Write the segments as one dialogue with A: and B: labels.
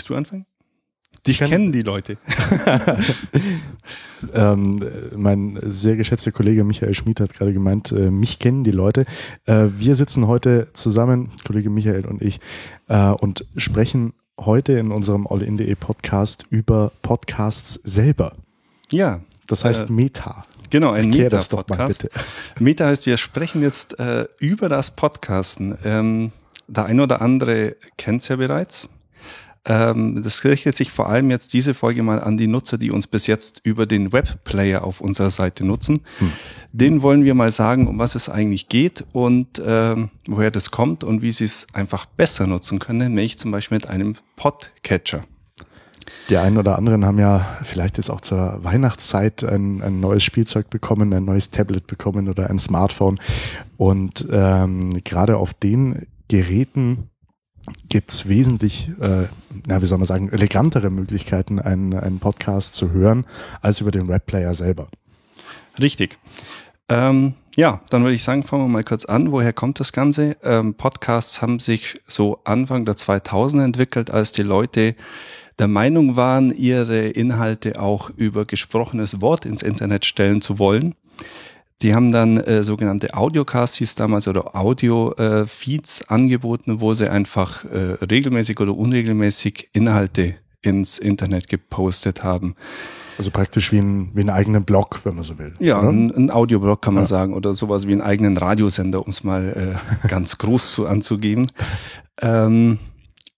A: Willst du anfangen? Dich kenn kennen die Leute.
B: ähm, mein sehr geschätzter Kollege Michael Schmid hat gerade gemeint, äh, mich kennen die Leute. Äh, wir sitzen heute zusammen, Kollege Michael und ich, äh, und sprechen heute in unserem All-In.de Podcast über Podcasts selber.
A: Ja.
B: Das heißt äh, Meta.
A: Genau, ein Meta-Podcast. Meta heißt, wir sprechen jetzt äh, über das Podcasten. Ähm, der ein oder andere kennt es ja bereits. Ähm, das richtet sich vor allem jetzt diese Folge mal an die Nutzer, die uns bis jetzt über den Webplayer auf unserer Seite nutzen. Hm. Den wollen wir mal sagen, um was es eigentlich geht und ähm, woher das kommt und wie sie es einfach besser nutzen können, nämlich zum Beispiel mit einem Podcatcher.
B: Die einen oder anderen haben ja vielleicht jetzt auch zur Weihnachtszeit ein, ein neues Spielzeug bekommen, ein neues Tablet bekommen oder ein Smartphone. Und ähm, gerade auf den Geräten gibt es wesentlich, äh, na, wie soll man sagen, elegantere Möglichkeiten, einen, einen Podcast zu hören, als über den Webplayer selber.
A: Richtig. Ähm, ja, dann würde ich sagen, fangen wir mal kurz an. Woher kommt das Ganze? Ähm, Podcasts haben sich so Anfang der 2000er entwickelt, als die Leute der Meinung waren, ihre Inhalte auch über gesprochenes Wort ins Internet stellen zu wollen. Die haben dann äh, sogenannte Audiocasts hieß damals oder Audio-Feeds äh, angeboten, wo sie einfach äh, regelmäßig oder unregelmäßig Inhalte ins Internet gepostet haben.
B: Also praktisch wie ein, wie ein eigenen Blog, wenn man so will.
A: Ja, ein, ein Audioblog kann man ja. sagen oder sowas wie einen eigenen Radiosender, um es mal äh, ganz groß zu anzugeben. Ähm,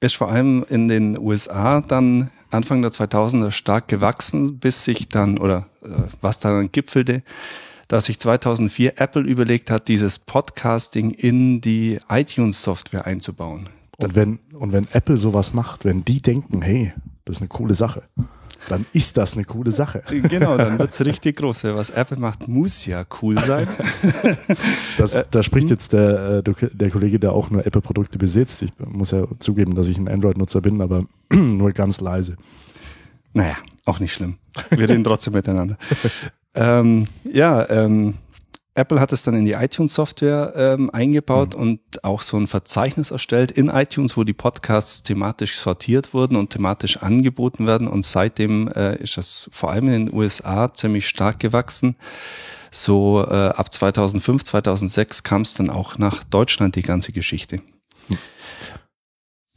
A: ist vor allem in den USA dann Anfang der 2000er stark gewachsen, bis sich dann, oder äh, was dann gipfelte, dass sich 2004 Apple überlegt hat, dieses Podcasting in die iTunes-Software einzubauen.
B: Und wenn, und wenn Apple sowas macht, wenn die denken, hey, das ist eine coole Sache, dann ist das eine coole Sache.
A: Genau, dann wird es richtig groß. Was Apple macht, muss ja cool sein.
B: Das, da spricht jetzt der, äh, der Kollege, der auch nur Apple-Produkte besitzt. Ich muss ja zugeben, dass ich ein Android-Nutzer bin, aber nur ganz leise.
A: Naja, auch nicht schlimm. Wir reden trotzdem miteinander. Ähm, ja, ähm, Apple hat es dann in die iTunes-Software ähm, eingebaut mhm. und auch so ein Verzeichnis erstellt in iTunes, wo die Podcasts thematisch sortiert wurden und thematisch angeboten werden. Und seitdem äh, ist es vor allem in den USA ziemlich stark gewachsen. So äh, ab 2005, 2006 kam es dann auch nach Deutschland die ganze Geschichte.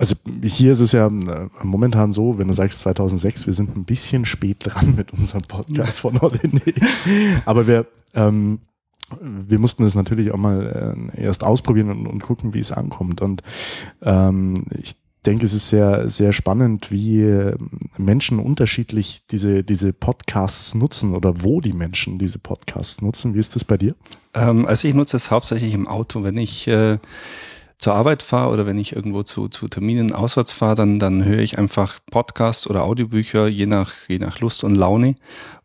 B: Also hier ist es ja äh, momentan so, wenn du sagst 2006, wir sind ein bisschen spät dran mit unserem Podcast von Holiday. Aber wir, ähm, wir mussten es natürlich auch mal äh, erst ausprobieren und, und gucken, wie es ankommt. Und ähm, ich denke, es ist sehr, sehr spannend, wie äh, Menschen unterschiedlich diese, diese Podcasts nutzen oder wo die Menschen diese Podcasts nutzen. Wie ist das bei dir?
A: Ähm, also ich nutze es hauptsächlich im Auto, wenn ich äh, zur Arbeit fahre oder wenn ich irgendwo zu, zu Terminen auswärts fahre, dann, dann höre ich einfach Podcasts oder Audiobücher, je nach, je nach Lust und Laune.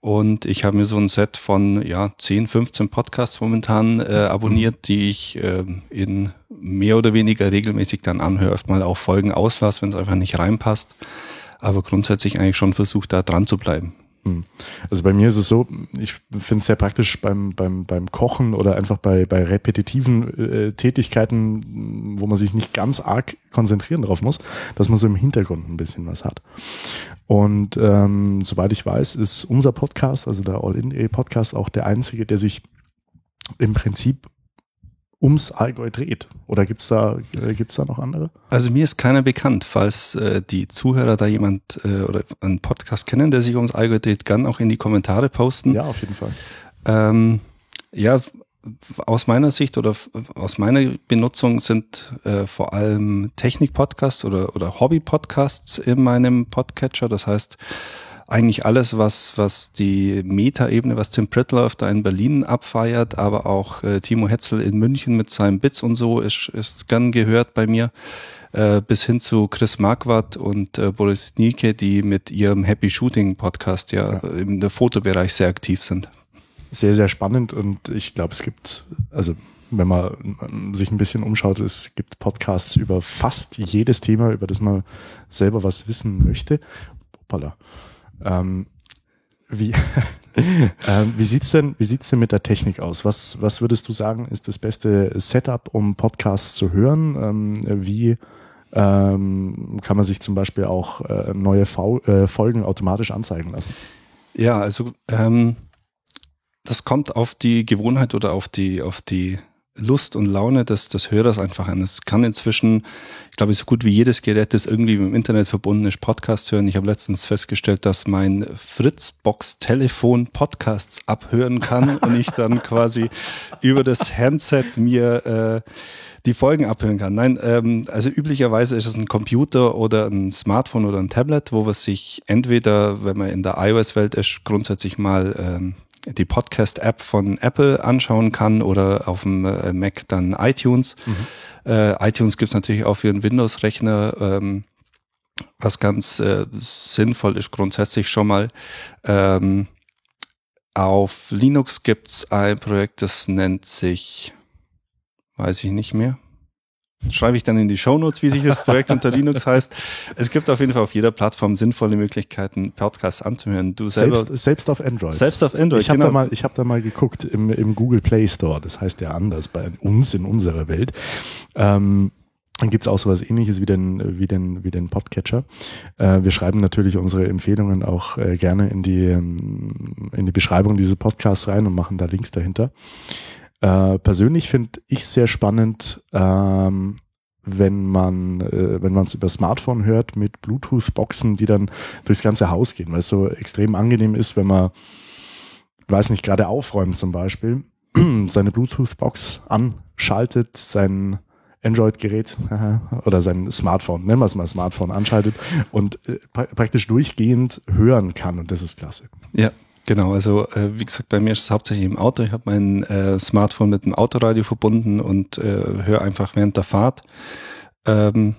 A: Und ich habe mir so ein Set von ja, 10, 15 Podcasts momentan äh, abonniert, die ich äh, in mehr oder weniger regelmäßig dann anhöre. Oft mal auch Folgen auslasse, wenn es einfach nicht reinpasst. Aber grundsätzlich eigentlich schon versucht, da dran zu bleiben.
B: Hm. Also bei mir ist es so, ich finde es sehr praktisch beim, beim, beim Kochen oder einfach bei, bei repetitiven äh, Tätigkeiten, wo man sich nicht ganz arg konzentrieren drauf muss, dass man so im Hintergrund ein bisschen was hat. Und ähm, soweit ich weiß, ist unser Podcast, also der All-In-Podcast, auch der einzige, der sich im Prinzip ums Allgäu dreht? Oder gibt's da, äh, gibt's da noch andere?
A: Also mir ist keiner bekannt. Falls äh, die Zuhörer da jemand äh, oder einen Podcast kennen, der sich ums Allgäu dreht, kann auch in die Kommentare posten.
B: Ja, auf jeden Fall.
A: Ähm, ja, aus meiner Sicht oder aus meiner Benutzung sind äh, vor allem Technik-Podcasts oder, oder Hobby-Podcasts in meinem Podcatcher. Das heißt, eigentlich alles, was, was die Meta-Ebene, was Tim Pritloff da in Berlin abfeiert, aber auch äh, Timo Hetzel in München mit seinem Bits und so ist, ist gern gehört bei mir. Äh, bis hin zu Chris Marquardt und äh, Boris Nielke, die mit ihrem Happy Shooting Podcast ja, ja. im Fotobereich sehr aktiv sind.
B: Sehr, sehr spannend und ich glaube, es gibt, also wenn man sich ein bisschen umschaut, es gibt Podcasts über fast jedes Thema, über das man selber was wissen möchte. Hoppala. Ähm, wie, ähm, wie sieht's denn, wie sieht's denn mit der Technik aus? Was, was würdest du sagen, ist das beste Setup, um Podcasts zu hören? Ähm, wie, ähm, kann man sich zum Beispiel auch äh, neue v äh, Folgen automatisch anzeigen lassen.
A: Ja, also ähm, das kommt auf die Gewohnheit oder auf die, auf die Lust und Laune des, des Hörers einfach an. Es kann inzwischen, ich glaube, so gut wie jedes Gerät, das irgendwie mit dem Internet verbunden ist, Podcast hören. Ich habe letztens festgestellt, dass mein Fritzbox-Telefon Podcasts abhören kann und ich dann quasi über das Handset mir äh, die Folgen abhören kann. Nein, ähm, also üblicherweise ist es ein Computer oder ein Smartphone oder ein Tablet, wo man sich entweder, wenn man in der iOS-Welt ist, grundsätzlich mal ähm, die Podcast-App von Apple anschauen kann oder auf dem äh, Mac dann iTunes. Mhm. Äh, iTunes gibt's natürlich auch für einen Windows-Rechner, ähm, was ganz äh, sinnvoll ist grundsätzlich schon mal. Ähm, auf Linux gibt's ein Projekt, das nennt sich, weiß ich nicht mehr, schreibe ich dann in die Shownotes, wie sich das Projekt unter Linux heißt. Es gibt auf jeden Fall auf jeder Plattform sinnvolle Möglichkeiten, Podcasts anzuhören.
B: Du selber selbst, selbst auf Android.
A: Selbst auf Android.
B: Ich habe genau. da mal, ich habe da mal geguckt im, im Google Play Store. Das heißt ja anders bei uns in unserer Welt. Ähm, dann gibt's auch sowas ähnliches wie den, wie den, wie den Podcatcher. Äh, wir schreiben natürlich unsere Empfehlungen auch äh, gerne in die, ähm, in die Beschreibung dieses Podcasts rein und machen da Links dahinter. Äh, persönlich finde ich sehr spannend, ähm, wenn man äh, wenn man es über Smartphone hört mit Bluetooth-Boxen, die dann durchs ganze Haus gehen, weil es so extrem angenehm ist, wenn man, weiß nicht, gerade aufräumt zum Beispiel, seine Bluetooth-Box anschaltet, sein Android-Gerät oder sein Smartphone, nennen wir es mal Smartphone, anschaltet und äh, praktisch durchgehend hören kann und das ist klasse.
A: Ja, Genau, also äh, wie gesagt, bei mir ist es hauptsächlich im Auto. Ich habe mein äh, Smartphone mit dem Autoradio verbunden und äh, höre einfach während der Fahrt. Ähm,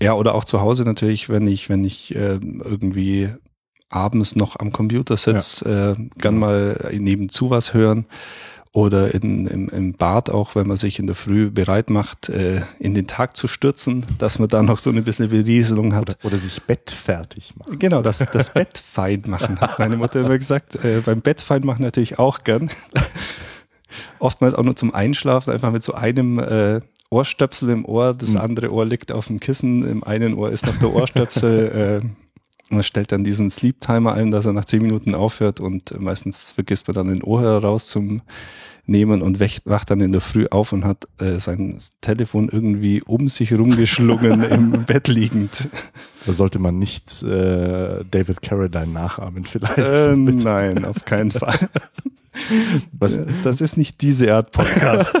A: ja, oder auch zu Hause natürlich, wenn ich, wenn ich äh, irgendwie abends noch am Computer sitze, ja. äh, gern mal nebenzu was hören oder in, im, im Bad auch, wenn man sich in der Früh bereit macht, äh, in den Tag zu stürzen, dass man da noch so ein bisschen Berieselung hat.
B: Oder, oder sich Bett fertig machen.
A: Genau, das, das Bett fein machen, hat meine Mutter immer gesagt. Äh, beim Bett fein machen natürlich auch gern. Oftmals auch nur zum Einschlafen, einfach mit so einem äh, Ohrstöpsel im Ohr, das mhm. andere Ohr liegt auf dem Kissen, im einen Ohr ist noch der Ohrstöpsel. äh, man stellt dann diesen Sleep Timer ein, dass er nach zehn Minuten aufhört und meistens vergisst man dann den Ohrhörer raus zum Nehmen und wacht dann in der Früh auf und hat äh, sein Telefon irgendwie um sich rumgeschlungen im Bett liegend.
B: Da sollte man nicht äh, David Carradine nachahmen vielleicht.
A: Äh, nein, auf keinen Fall. Was, das ist nicht diese Art Podcast.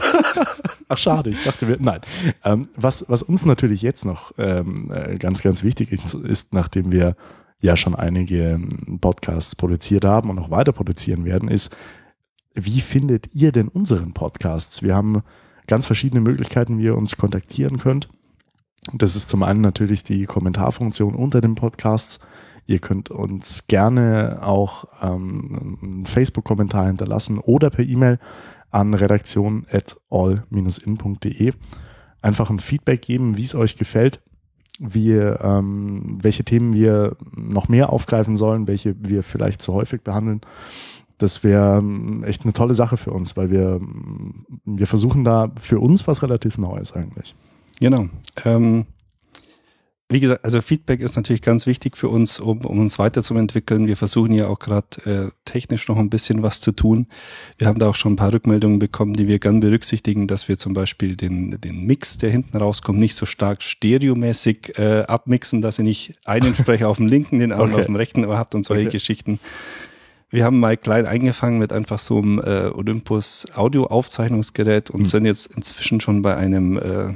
B: Ach schade, ich dachte wir, nein. Ähm, was, was uns natürlich jetzt noch ähm, äh, ganz, ganz wichtig ist, ist, nachdem wir ja schon einige ähm, Podcasts produziert haben und noch weiter produzieren werden, ist, wie findet ihr denn unseren Podcasts? Wir haben ganz verschiedene Möglichkeiten, wie ihr uns kontaktieren könnt. Das ist zum einen natürlich die Kommentarfunktion unter den Podcasts. Ihr könnt uns gerne auch ähm, einen Facebook-Kommentar hinterlassen oder per E-Mail an redaktion at all-in.de einfach ein Feedback geben, wie es euch gefällt wie, ähm, welche Themen wir noch mehr aufgreifen sollen, welche wir vielleicht zu häufig behandeln. Das wäre ähm, echt eine tolle Sache für uns, weil wir, wir versuchen da für uns was relativ Neues eigentlich.
A: Genau. Ähm, wie gesagt, also Feedback ist natürlich ganz wichtig für uns, um, um uns weiterzuentwickeln. Wir versuchen ja auch gerade äh, technisch noch ein bisschen was zu tun. Wir haben da auch schon ein paar Rückmeldungen bekommen, die wir gern berücksichtigen, dass wir zum Beispiel den, den Mix, der hinten rauskommt, nicht so stark stereomäßig äh, abmixen, dass ihr nicht einen Sprecher auf dem linken, den anderen okay. auf dem rechten habt und solche okay. Geschichten. Wir haben mal klein eingefangen mit einfach so einem äh, Olympus Audio-Aufzeichnungsgerät und mhm. sind jetzt inzwischen schon bei einem äh,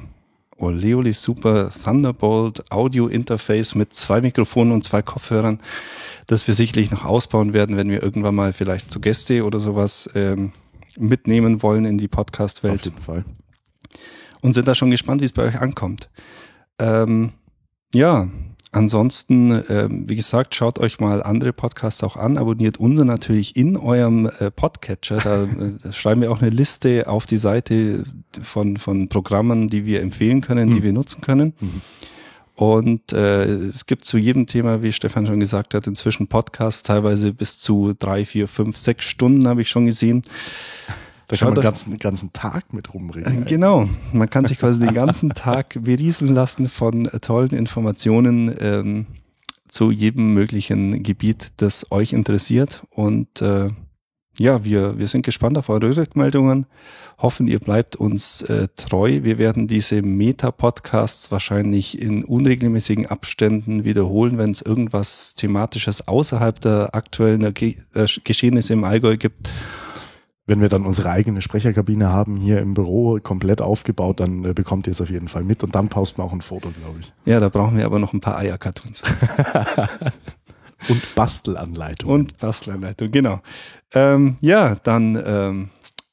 A: Oleoli Super Thunderbolt Audio Interface mit zwei Mikrofonen und zwei Kopfhörern, das wir sicherlich noch ausbauen werden, wenn wir irgendwann mal vielleicht zu Gäste oder sowas ähm, mitnehmen wollen in die Podcast-Welt. Auf
B: jeden Fall.
A: Und sind da schon gespannt, wie es bei euch ankommt. Ähm, ja, Ansonsten, ähm, wie gesagt, schaut euch mal andere Podcasts auch an, abonniert unser natürlich in eurem äh, Podcatcher. Da äh, schreiben wir auch eine Liste auf die Seite von, von Programmen, die wir empfehlen können, mhm. die wir nutzen können. Mhm. Und äh, es gibt zu jedem Thema, wie Stefan schon gesagt hat, inzwischen Podcasts, teilweise bis zu drei, vier, fünf, sechs Stunden habe ich schon gesehen.
B: Da kann man den ganzen, ganzen Tag mit rumreden.
A: Genau, man kann sich quasi den ganzen Tag berieseln lassen von tollen Informationen ähm, zu jedem möglichen Gebiet, das euch interessiert. Und äh, ja, wir, wir sind gespannt auf eure Rückmeldungen. Hoffen, ihr bleibt uns äh, treu. Wir werden diese Meta-Podcasts wahrscheinlich in unregelmäßigen Abständen wiederholen, wenn es irgendwas Thematisches außerhalb der aktuellen Ge äh, Geschehnisse im Allgäu gibt.
B: Wenn wir dann unsere eigene Sprecherkabine haben, hier im Büro komplett aufgebaut, dann äh, bekommt ihr es auf jeden Fall mit und dann posten wir auch ein Foto, glaube ich.
A: Ja, da brauchen wir aber noch ein paar Eier-Cartoons.
B: und Bastelanleitung.
A: Und Bastelanleitung, genau. Ähm, ja, dann ähm,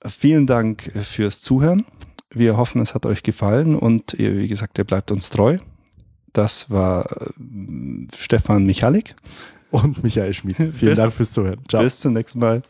A: vielen Dank fürs Zuhören. Wir hoffen, es hat euch gefallen und ihr, wie gesagt, ihr bleibt uns treu. Das war äh, Stefan Michalik
B: und Michael Schmid. Vielen bis, Dank fürs Zuhören.
A: Ciao. Bis zum nächsten Mal.